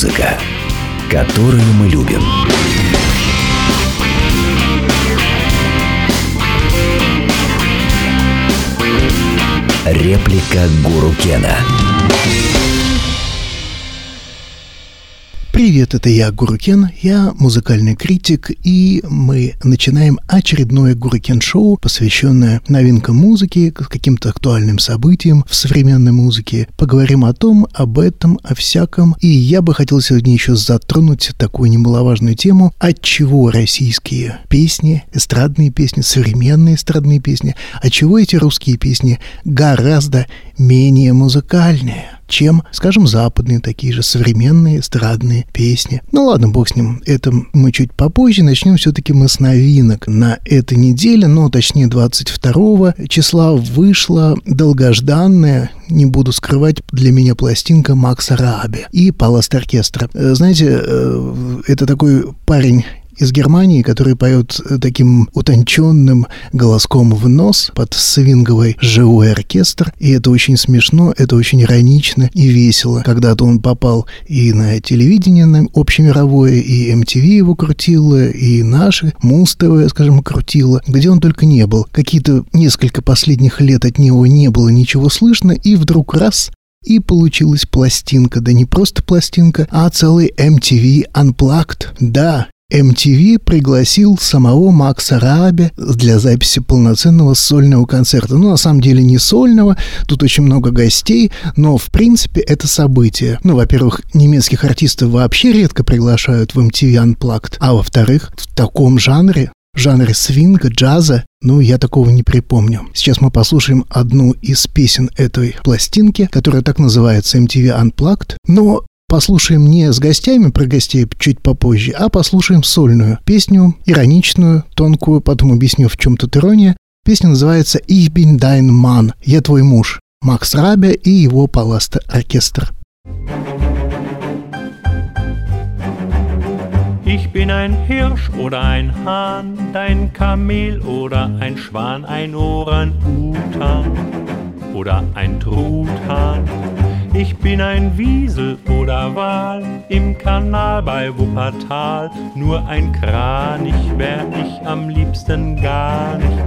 Музыка, которую мы любим. Реплика Гуру Кена. Привет, это я, Гурукен, я музыкальный критик, и мы начинаем очередное Гурукен-шоу, посвященное новинкам музыки, каким-то актуальным событиям в современной музыке. Поговорим о том, об этом, о всяком, и я бы хотел сегодня еще затронуть такую немаловажную тему, от чего российские песни, эстрадные песни, современные эстрадные песни, от чего эти русские песни гораздо менее музыкальные чем, скажем, западные такие же современные эстрадные песни. Ну ладно, бог с ним, это мы чуть попозже. Начнем все-таки мы с новинок. На этой неделе, ну точнее 22 числа вышла долгожданная, не буду скрывать, для меня пластинка Макса Раби и Паласт Оркестра. Э, знаете, э, это такой парень из Германии, который поет э, таким утонченным голоском в нос под свинговый живой оркестр. И это очень смешно, это очень иронично и весело. Когда-то он попал и на телевидение на общемировое, и MTV его крутило, и наши, Муз ТВ, скажем, крутило, где он только не был. Какие-то несколько последних лет от него не было ничего слышно, и вдруг раз и получилась пластинка. Да не просто пластинка, а целый MTV Unplugged. Да, MTV пригласил самого Макса Раби для записи полноценного сольного концерта. Ну, на самом деле не сольного, тут очень много гостей, но, в принципе, это событие. Ну, во-первых, немецких артистов вообще редко приглашают в MTV Unplugged, а во-вторых, в таком жанре, жанре свинга, джаза, ну, я такого не припомню. Сейчас мы послушаем одну из песен этой пластинки, которая так называется MTV Unplugged. Но послушаем не с гостями про гостей чуть попозже, а послушаем сольную песню, ироничную, тонкую, потом объясню, в чем тут ирония. Песня называется «Ich bin dein Mann» – «Я твой муж». Макс Рабя и его Паласта оркестр. Ich bin ein Hirsch oder ein Hahn, dein Kamel oder ein Schwan, ein Orang-Utan oder ein Truthahn. Ich bin ein Wiesel oder Wal im Kanal bei Wuppertal. Nur ein Kranich wär ich am liebsten gar nicht.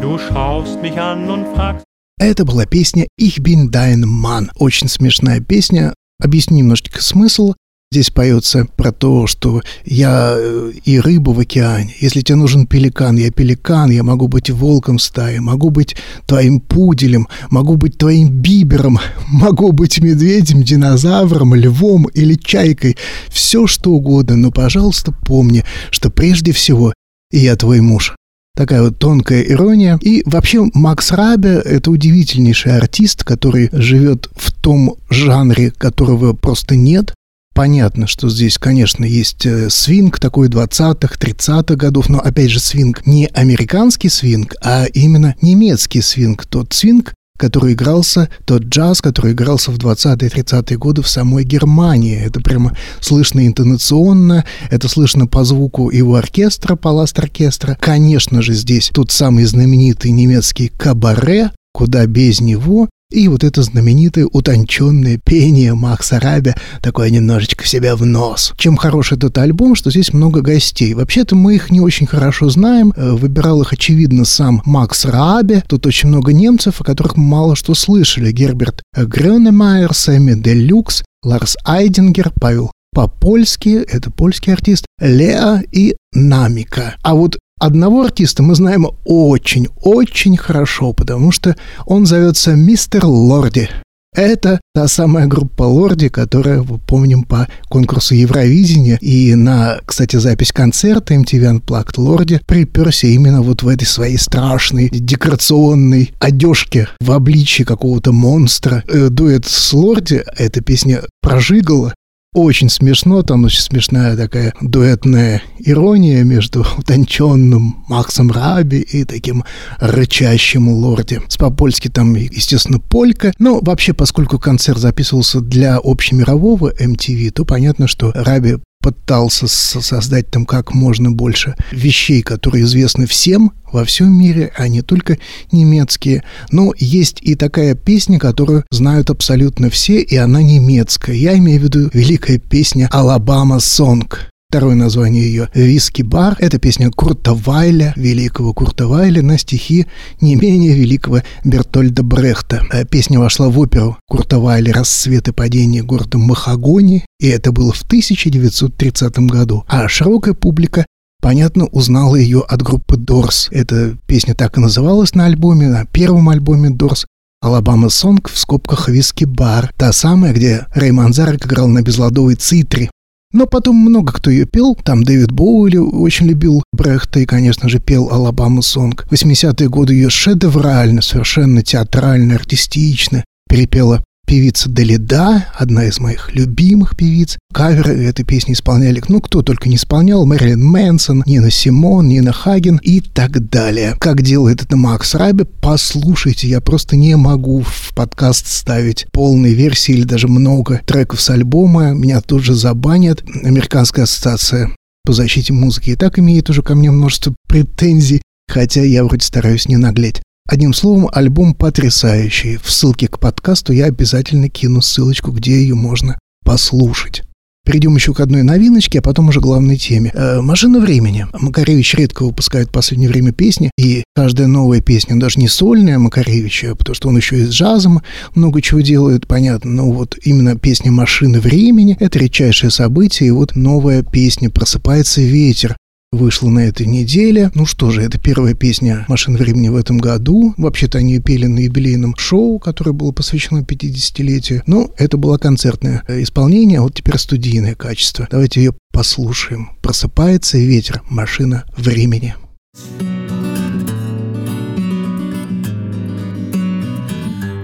Du schaust mich an und fragst. Это была песня «Ich bin dein Mann». Очень смешная песня. Объясню немножечко смысл. Здесь поется про то, что я э, и рыба в океане. Если тебе нужен пеликан, я пеликан, я могу быть волком стаи, могу быть твоим пуделем, могу быть твоим бибером, могу быть медведем, динозавром, львом или чайкой. Все что угодно, но, пожалуйста, помни, что прежде всего я твой муж. Такая вот тонкая ирония. И вообще Макс Рабе — это удивительнейший артист, который живет в том жанре, которого просто нет. Понятно, что здесь, конечно, есть э, свинг такой 20-х, 30-х годов, но, опять же, свинг не американский свинг, а именно немецкий свинг. Тот свинг, который игрался, тот джаз, который игрался в 20-е 30-е годы в самой Германии. Это прямо слышно интонационно, это слышно по звуку его оркестра, паласт оркестра. Конечно же, здесь тот самый знаменитый немецкий кабаре, куда без него, и вот это знаменитое утонченное пение Макса Раби, такое немножечко в себя в нос. Чем хорош этот альбом, что здесь много гостей. Вообще-то мы их не очень хорошо знаем. Э, выбирал их, очевидно, сам Макс Раби. Тут очень много немцев, о которых мало что слышали. Герберт Грёнемайер, Сэмми Делюкс, Ларс Айдингер, Павел по-польски, это польский артист, Леа и Намика. А вот Одного артиста мы знаем очень-очень хорошо, потому что он зовется Мистер Лорди. Это та самая группа Лорди, которая, мы помним, по конкурсу Евровидения и на, кстати, запись концерта MTV Unplugged Лорди приперся именно вот в этой своей страшной декорационной одежке в обличье какого-то монстра. Э, дуэт с Лорди, эта песня прожигала, очень смешно, там очень смешная такая дуэтная ирония между утонченным Максом Раби и таким рычащим лорди. С по-польски там, естественно, полька. Но вообще, поскольку концерт записывался для общемирового MTV, то понятно, что Раби пытался создать там как можно больше вещей, которые известны всем во всем мире, а не только немецкие. Но есть и такая песня, которую знают абсолютно все, и она немецкая. Я имею в виду великая песня «Алабама Сонг». Второе название ее «Виски бар». Это песня Курта Вайля, великого Курта Вайля, на стихи не менее великого Бертольда Брехта. Э, песня вошла в оперу Курта Вайля «Расцвет и падение города Махагони», и это было в 1930 году. А широкая публика понятно, узнала ее от группы Doors. Эта песня так и называлась на альбоме, на первом альбоме Doors. Alabama Song в скобках «Whisky Bar». Та самая, где Рэй Манзарек играл на безладовой цитре. Но потом много кто ее пел. Там Дэвид Боуи очень любил Брехта и, конечно же, пел «Alabama Song». 80-е годы ее шедеврально, совершенно театрально, артистично перепела певица Далида, одна из моих любимых певиц. Каверы этой песни исполняли, ну, кто только не исполнял, Мэрилин Мэнсон, Нина Симон, Нина Хаген и так далее. Как делает это Макс Раби, послушайте, я просто не могу в подкаст ставить полные версии или даже много треков с альбома, меня тут же забанят. Американская ассоциация по защите музыки и так имеет уже ко мне множество претензий, хотя я вроде стараюсь не наглеть. Одним словом, альбом потрясающий. В ссылке к подкасту я обязательно кину ссылочку, где ее можно послушать. Перейдем еще к одной новиночке, а потом уже главной теме. Э, «Машина времени». Макаревич редко выпускает в последнее время песни, и каждая новая песня, даже не сольная Макаревича, потому что он еще и с джазом много чего делает, понятно, но вот именно песня «Машина времени» — это редчайшее событие, и вот новая песня «Просыпается ветер», вышла на этой неделе. Ну что же, это первая песня «Машин времени» в этом году. Вообще-то они пели на юбилейном шоу, которое было посвящено 50-летию. Но это было концертное исполнение, а вот теперь студийное качество. Давайте ее послушаем. «Просыпается ветер. Машина времени».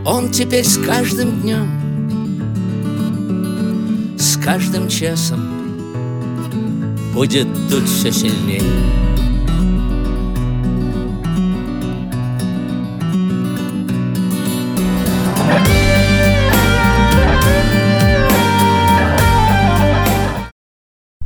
Он теперь с каждым днем, с каждым часом будет тут все сильнее.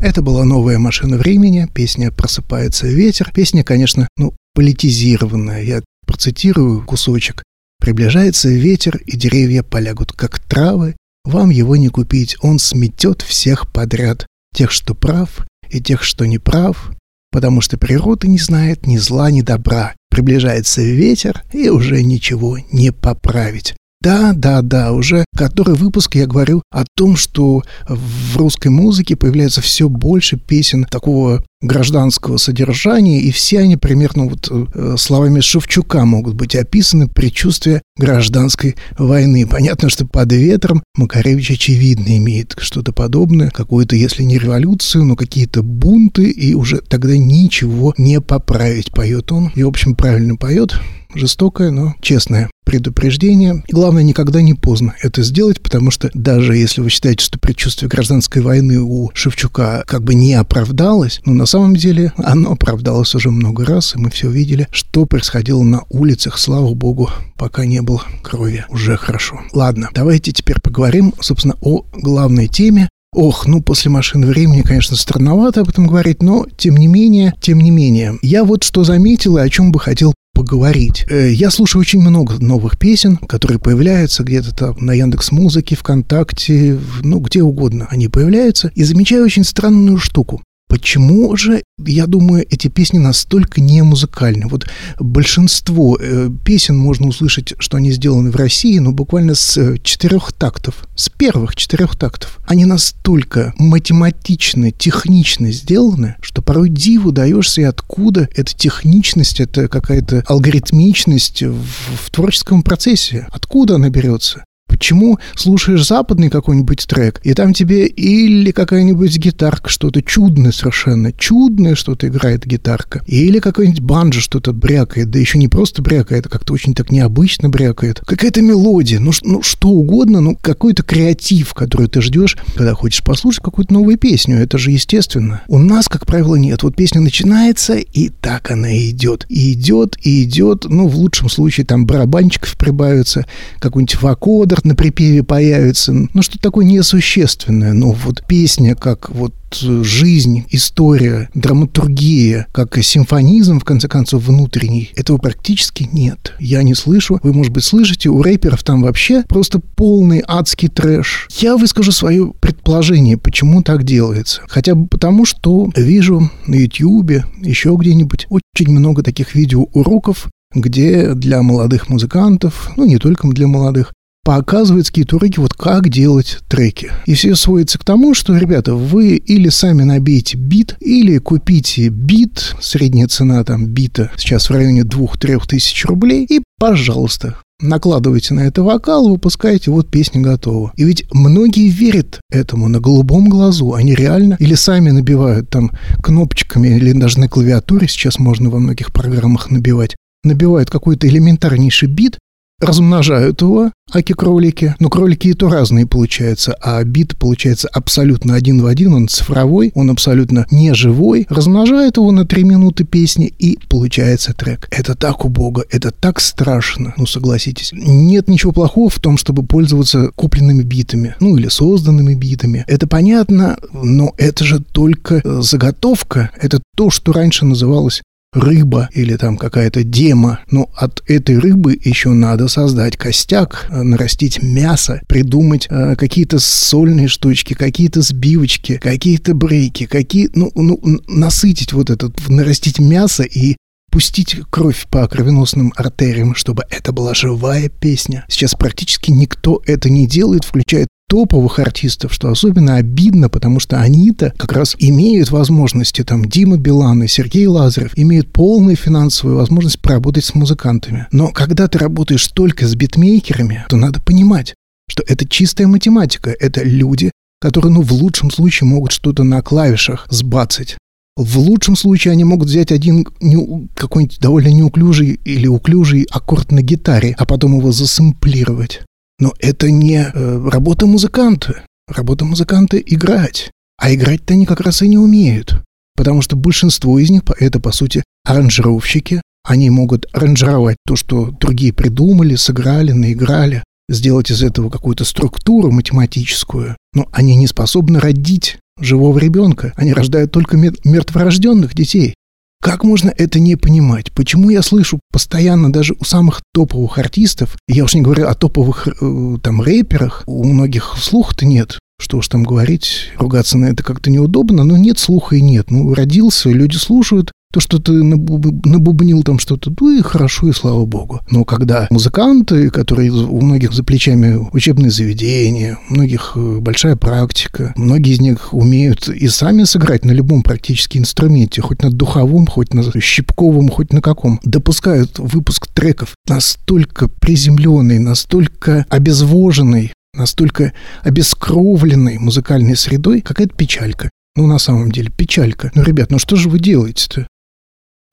Это была новая машина времени, песня «Просыпается ветер». Песня, конечно, ну, политизированная. Я процитирую кусочек. «Приближается ветер, и деревья полягут, как травы. Вам его не купить, он сметет всех подряд. Тех, что прав, и тех, что не прав, потому что природа не знает ни зла, ни добра. Приближается ветер, и уже ничего не поправить. Да, да, да, уже который выпуск я говорю о том, что в русской музыке появляется все больше песен такого гражданского содержания, и все они примерно вот э, словами Шевчука могут быть описаны предчувствия гражданской войны. Понятно, что под ветром Макаревич очевидно имеет что-то подобное, какую-то, если не революцию, но какие-то бунты, и уже тогда ничего не поправить, поет он. И, в общем, правильно поет жестокое, но честное предупреждение. И главное, никогда не поздно это сделать, потому что даже если вы считаете, что предчувствие гражданской войны у Шевчука как бы не оправдалось, но на самом деле оно оправдалось уже много раз, и мы все видели, что происходило на улицах, слава богу, пока не было крови. Уже хорошо. Ладно, давайте теперь поговорим, собственно, о главной теме, Ох, ну после машины времени, конечно, странновато об этом говорить, но тем не менее, тем не менее. Я вот что заметил и о чем бы хотел поговорить. Э, я слушаю очень много новых песен, которые появляются где-то там на Яндекс Музыке, ВКонтакте, ну, где угодно они появляются, и замечаю очень странную штуку. Почему же, я думаю, эти песни настолько не музыкальны? Вот большинство э, песен можно услышать, что они сделаны в России, но буквально с э, четырех тактов, с первых четырех тактов. Они настолько математично, технично сделаны, что порой диву даешься, и откуда эта техничность, это какая-то алгоритмичность в, в творческом процессе. Откуда она берется? Почему слушаешь западный какой-нибудь трек, и там тебе или какая-нибудь гитарка, что-то чудное совершенно, чудное что-то играет гитарка, или какой-нибудь банджо что-то брякает, да еще не просто брякает, а как-то очень так необычно брякает. Какая-то мелодия, ну, ну что угодно, ну какой-то креатив, который ты ждешь, когда хочешь послушать какую-то новую песню, это же естественно. У нас, как правило, нет. Вот песня начинается, и так она идет. И идет, и идет, ну, в лучшем случае там барабанчиков прибавится, какой-нибудь вокодер на припеве появится, ну, что такое несущественное. Но вот песня, как вот жизнь, история, драматургия, как симфонизм, в конце концов, внутренний, этого практически нет. Я не слышу. Вы, может быть, слышите, у рэперов там вообще просто полный адский трэш. Я выскажу свое предположение, почему так делается. Хотя бы потому, что вижу на YouTube, еще где-нибудь, очень много таких видеоуроков, где для молодых музыкантов, ну не только для молодых, показывает какие-то уроки, вот как делать треки. И все сводится к тому, что, ребята, вы или сами набейте бит, или купите бит, средняя цена там бита сейчас в районе 2-3 тысяч рублей, и, пожалуйста, накладываете на это вокал, выпускаете, вот песня готова. И ведь многие верят этому на голубом глазу. Они реально или сами набивают там кнопочками, или даже на клавиатуре сейчас можно во многих программах набивать набивают какой-то элементарнейший бит, размножают его, аки-кролики. Но кролики и то разные получаются, а бит получается абсолютно один в один, он цифровой, он абсолютно не живой. Размножают его на три минуты песни, и получается трек. Это так убого, это так страшно, ну согласитесь. Нет ничего плохого в том, чтобы пользоваться купленными битами, ну или созданными битами. Это понятно, но это же только заготовка, это то, что раньше называлось рыба или там какая-то дема. Но от этой рыбы еще надо создать костяк, э, нарастить мясо, придумать э, какие-то сольные штучки, какие-то сбивочки, какие-то брейки, какие, ну, ну, насытить вот этот, нарастить мясо и пустить кровь по кровеносным артериям, чтобы это была живая песня. Сейчас практически никто это не делает, включая топовых артистов, что особенно обидно, потому что они-то как раз имеют возможности, там, Дима Билан и Сергей Лазарев имеют полную финансовую возможность поработать с музыкантами. Но когда ты работаешь только с битмейкерами, то надо понимать, что это чистая математика, это люди, которые, ну, в лучшем случае могут что-то на клавишах сбацать. В лучшем случае они могут взять один не, какой-нибудь довольно неуклюжий или уклюжий аккорд на гитаре, а потом его засэмплировать. Но это не э, работа музыканта. Работа музыканта — играть. А играть-то они как раз и не умеют. Потому что большинство из них — это, по сути, аранжировщики. Они могут аранжировать то, что другие придумали, сыграли, наиграли, сделать из этого какую-то структуру математическую. Но они не способны родить живого ребенка. Они рождают только мертворожденных детей. Как можно это не понимать? Почему я слышу постоянно даже у самых топовых артистов, я уж не говорю о топовых э, там рэперах, у многих слуха-то нет. Что уж там говорить, ругаться на это как-то неудобно, но нет слуха и нет. Ну, родился, люди слушают, то, что ты набубнил там что-то, ну и хорошо, и слава богу. Но когда музыканты, которые у многих за плечами учебные заведения, у многих э, большая практика, многие из них умеют и сами сыграть на любом практически инструменте, хоть на духовом, хоть на щипковом, хоть на каком, допускают выпуск треков настолько приземленный, настолько обезвоженный, настолько обескровленной музыкальной средой, какая-то печалька. Ну, на самом деле, печалька. Ну, ребят, ну что же вы делаете-то?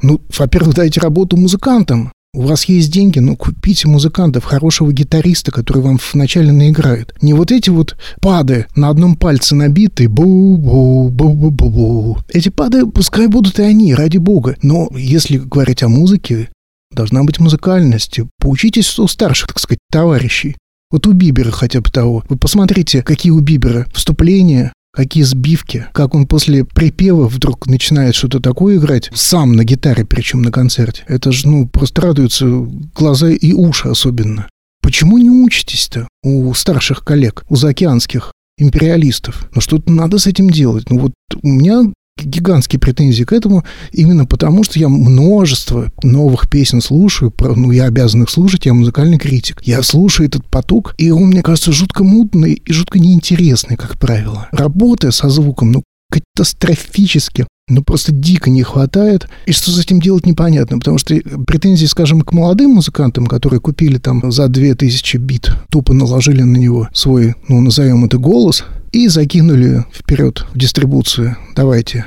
Ну, во-первых, дайте работу музыкантам. У вас есть деньги, ну, купите музыкантов, хорошего гитариста, который вам вначале наиграет. Не вот эти вот пады на одном пальце набитые, бу-бу-бу-бу-бу. Эти пады, пускай будут и они, ради бога. Но если говорить о музыке, должна быть музыкальность. Поучитесь у старших, так сказать, товарищей. Вот у Бибера хотя бы того. Вы посмотрите, какие у Бибера вступления, какие сбивки, как он после припева вдруг начинает что-то такое играть, сам на гитаре, причем на концерте. Это же, ну, просто радуются глаза и уши особенно. Почему не учитесь-то у старших коллег, у заокеанских империалистов? Ну, что-то надо с этим делать. Ну, вот у меня гигантские претензии к этому, именно потому, что я множество новых песен слушаю, ну, я обязан их слушать, я музыкальный критик. Я слушаю этот поток, и он, мне кажется, жутко мутный и жутко неинтересный, как правило. Работая со звуком, ну, катастрофически ну, просто дико не хватает. И что с этим делать, непонятно. Потому что претензии, скажем, к молодым музыкантам, которые купили там за 2000 бит, тупо наложили на него свой, ну, назовем это голос, и закинули вперед в дистрибуцию. Давайте,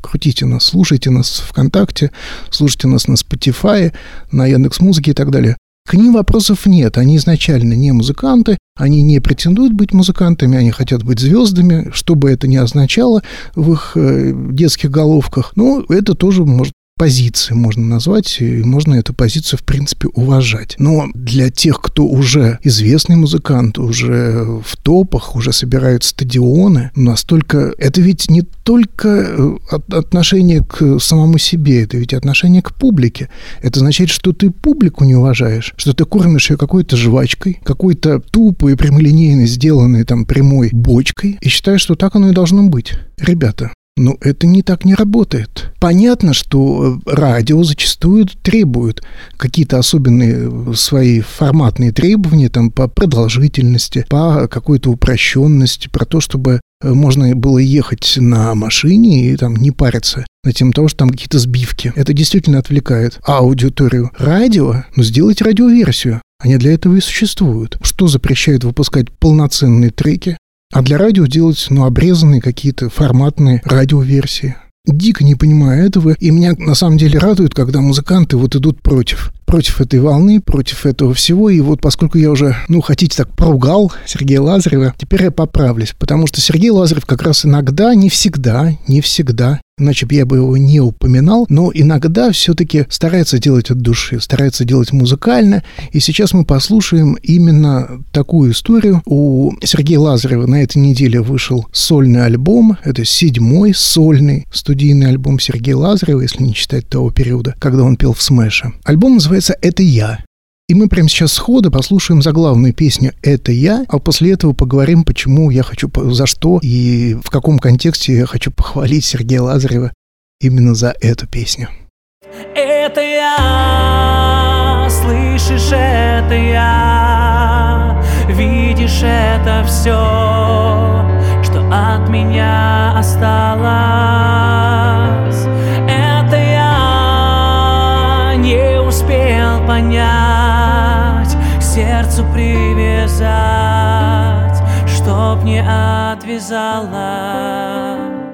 крутите нас, слушайте нас ВКонтакте, слушайте нас на Spotify, на Яндекс Музыке и так далее. К ним вопросов нет. Они изначально не музыканты, они не претендуют быть музыкантами, они хотят быть звездами, что бы это ни означало в их э, детских головках. Ну, это тоже может позиции можно назвать, и можно эту позицию, в принципе, уважать. Но для тех, кто уже известный музыкант, уже в топах, уже собирают стадионы, настолько... Это ведь не только э, отношение к самому себе, это ведь отношение к публике. Это означает, что ты публику не уважаешь, что ты кормишь ее какой-то жвачкой, какой-то тупой, прямолинейно сделанной там прямой бочкой, и считаешь, что так оно и должно быть. Ребята, ну, это не так не работает. Понятно, что э, радио зачастую требует какие-то особенные э, свои форматные требования там, по продолжительности, по какой-то упрощенности, про то, чтобы э, можно было ехать на машине и там не париться на тем того, что там какие-то сбивки. Это действительно отвлекает аудиторию. Радио, ну, сделайте радиоверсию. Они для этого и существуют. Что запрещает выпускать полноценные треки, а для радио делать, ну, обрезанные какие-то форматные радиоверсии. Дико не понимаю этого, и меня на самом деле радует, когда музыканты вот идут против против этой волны, против этого всего. И вот поскольку я уже, ну, хотите так, поругал Сергея Лазарева, теперь я поправлюсь. Потому что Сергей Лазарев как раз иногда, не всегда, не всегда иначе бы я бы его не упоминал, но иногда все-таки старается делать от души, старается делать музыкально, и сейчас мы послушаем именно такую историю. У Сергея Лазарева на этой неделе вышел сольный альбом, это седьмой сольный студийный альбом Сергея Лазарева, если не считать того периода, когда он пел в Смэше. Альбом называется «Это я», и мы прямо сейчас сходу послушаем заглавную песню «Это я», а после этого поговорим, почему я хочу, за что и в каком контексте я хочу похвалить Сергея Лазарева именно за эту песню. Это я, слышишь, это я, видишь это все, что от меня осталось. Отвязала.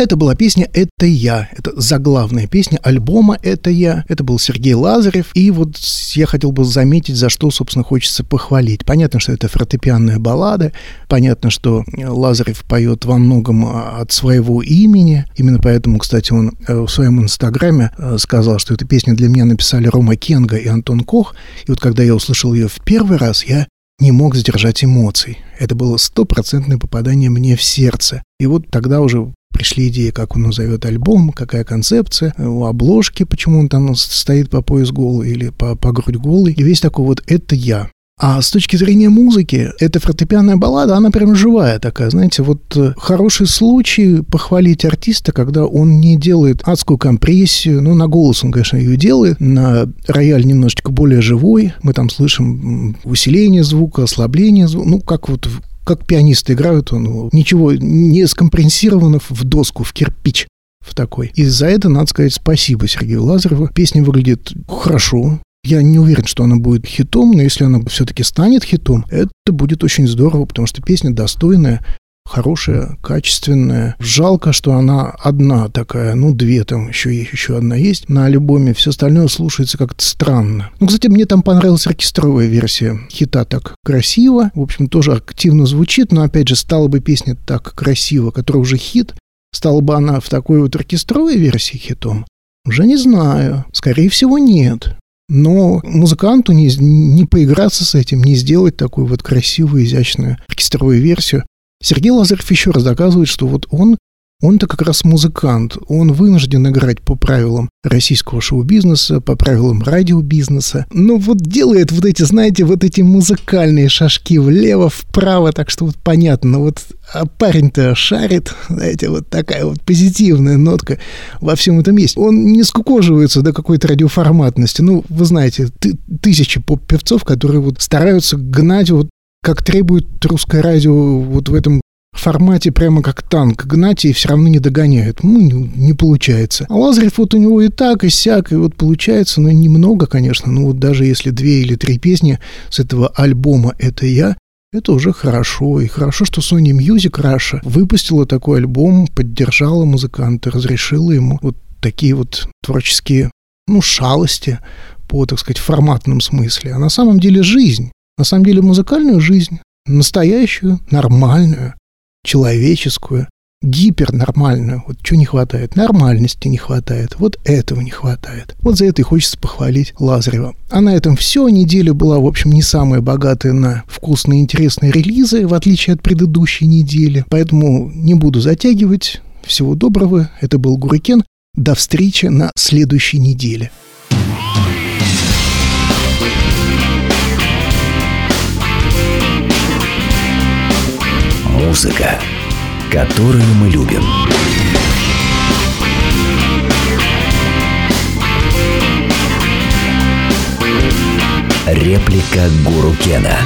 Это была песня «Это я». Это заглавная песня альбома «Это я». Это был Сергей Лазарев. И вот я хотел бы заметить, за что, собственно, хочется похвалить. Понятно, что это фортепианная баллада. Понятно, что Лазарев поет во многом от своего имени. Именно поэтому, кстати, он э, в своем инстаграме э, сказал, что эту песню для меня написали Рома Кенга и Антон Кох. И вот когда я услышал ее в первый раз, я не мог сдержать эмоций. Это было стопроцентное попадание мне в сердце. И вот тогда уже пришли идеи, как он назовет альбом, какая концепция, у обложки, почему он там стоит по пояс голый или по, по грудь голый. И весь такой вот «это я». А с точки зрения музыки, эта фортепианная баллада, она прям живая такая, знаете, вот э, хороший случай похвалить артиста, когда он не делает адскую компрессию, ну, на голос он, конечно, ее делает, на рояль немножечко более живой, мы там слышим усиление звука, ослабление звука, ну, как вот как пианисты играют, он ничего не скомпрессировано в доску, в кирпич в такой. И за это надо сказать спасибо Сергею Лазареву. Песня выглядит хорошо, я не уверен, что она будет хитом, но если она все-таки станет хитом, это будет очень здорово, потому что песня достойная, хорошая, качественная. Жалко, что она одна такая, ну, две там еще, еще одна есть на альбоме. Все остальное слушается как-то странно. Ну, кстати, мне там понравилась оркестровая версия хита так красиво. В общем, тоже активно звучит, но, опять же, стала бы песня так красиво, которая уже хит, стала бы она в такой вот оркестровой версии хитом? Уже не знаю. Скорее всего, нет. Но музыканту не, не поиграться с этим, не сделать такую вот красивую, изящную оркестровую версию, Сергей Лазарев еще раз доказывает, что вот он он-то как раз музыкант, он вынужден играть по правилам российского шоу-бизнеса, по правилам радиобизнеса, но вот делает вот эти, знаете, вот эти музыкальные шажки влево, вправо, так что вот понятно, вот а парень-то шарит, знаете, вот такая вот позитивная нотка во всем этом есть. Он не скукоживается до какой-то радиоформатности. Ну, вы знаете, ты, тысячи поп-певцов, которые вот стараются гнать вот как требует русское радио вот в этом формате прямо как танк гнать и все равно не догоняет. Ну, не, не получается. А Лазарев вот у него и так, и сяк, и вот получается, но немного, конечно. Ну, вот даже если две или три песни с этого альбома «Это я», это уже хорошо. И хорошо, что Sony Music Russia выпустила такой альбом, поддержала музыканта, разрешила ему вот такие вот творческие, ну, шалости по, так сказать, форматном смысле. А на самом деле жизнь. На самом деле музыкальную жизнь, настоящую, нормальную, человеческую, гипернормальную. Вот что не хватает? Нормальности не хватает. Вот этого не хватает. Вот за это и хочется похвалить Лазарева. А на этом все. Неделя была, в общем, не самая богатая на вкусные и интересные релизы, в отличие от предыдущей недели. Поэтому не буду затягивать. Всего доброго. Это был Гурикен. До встречи на следующей неделе. Музыка, которую мы любим. Реплика Гуру Кена.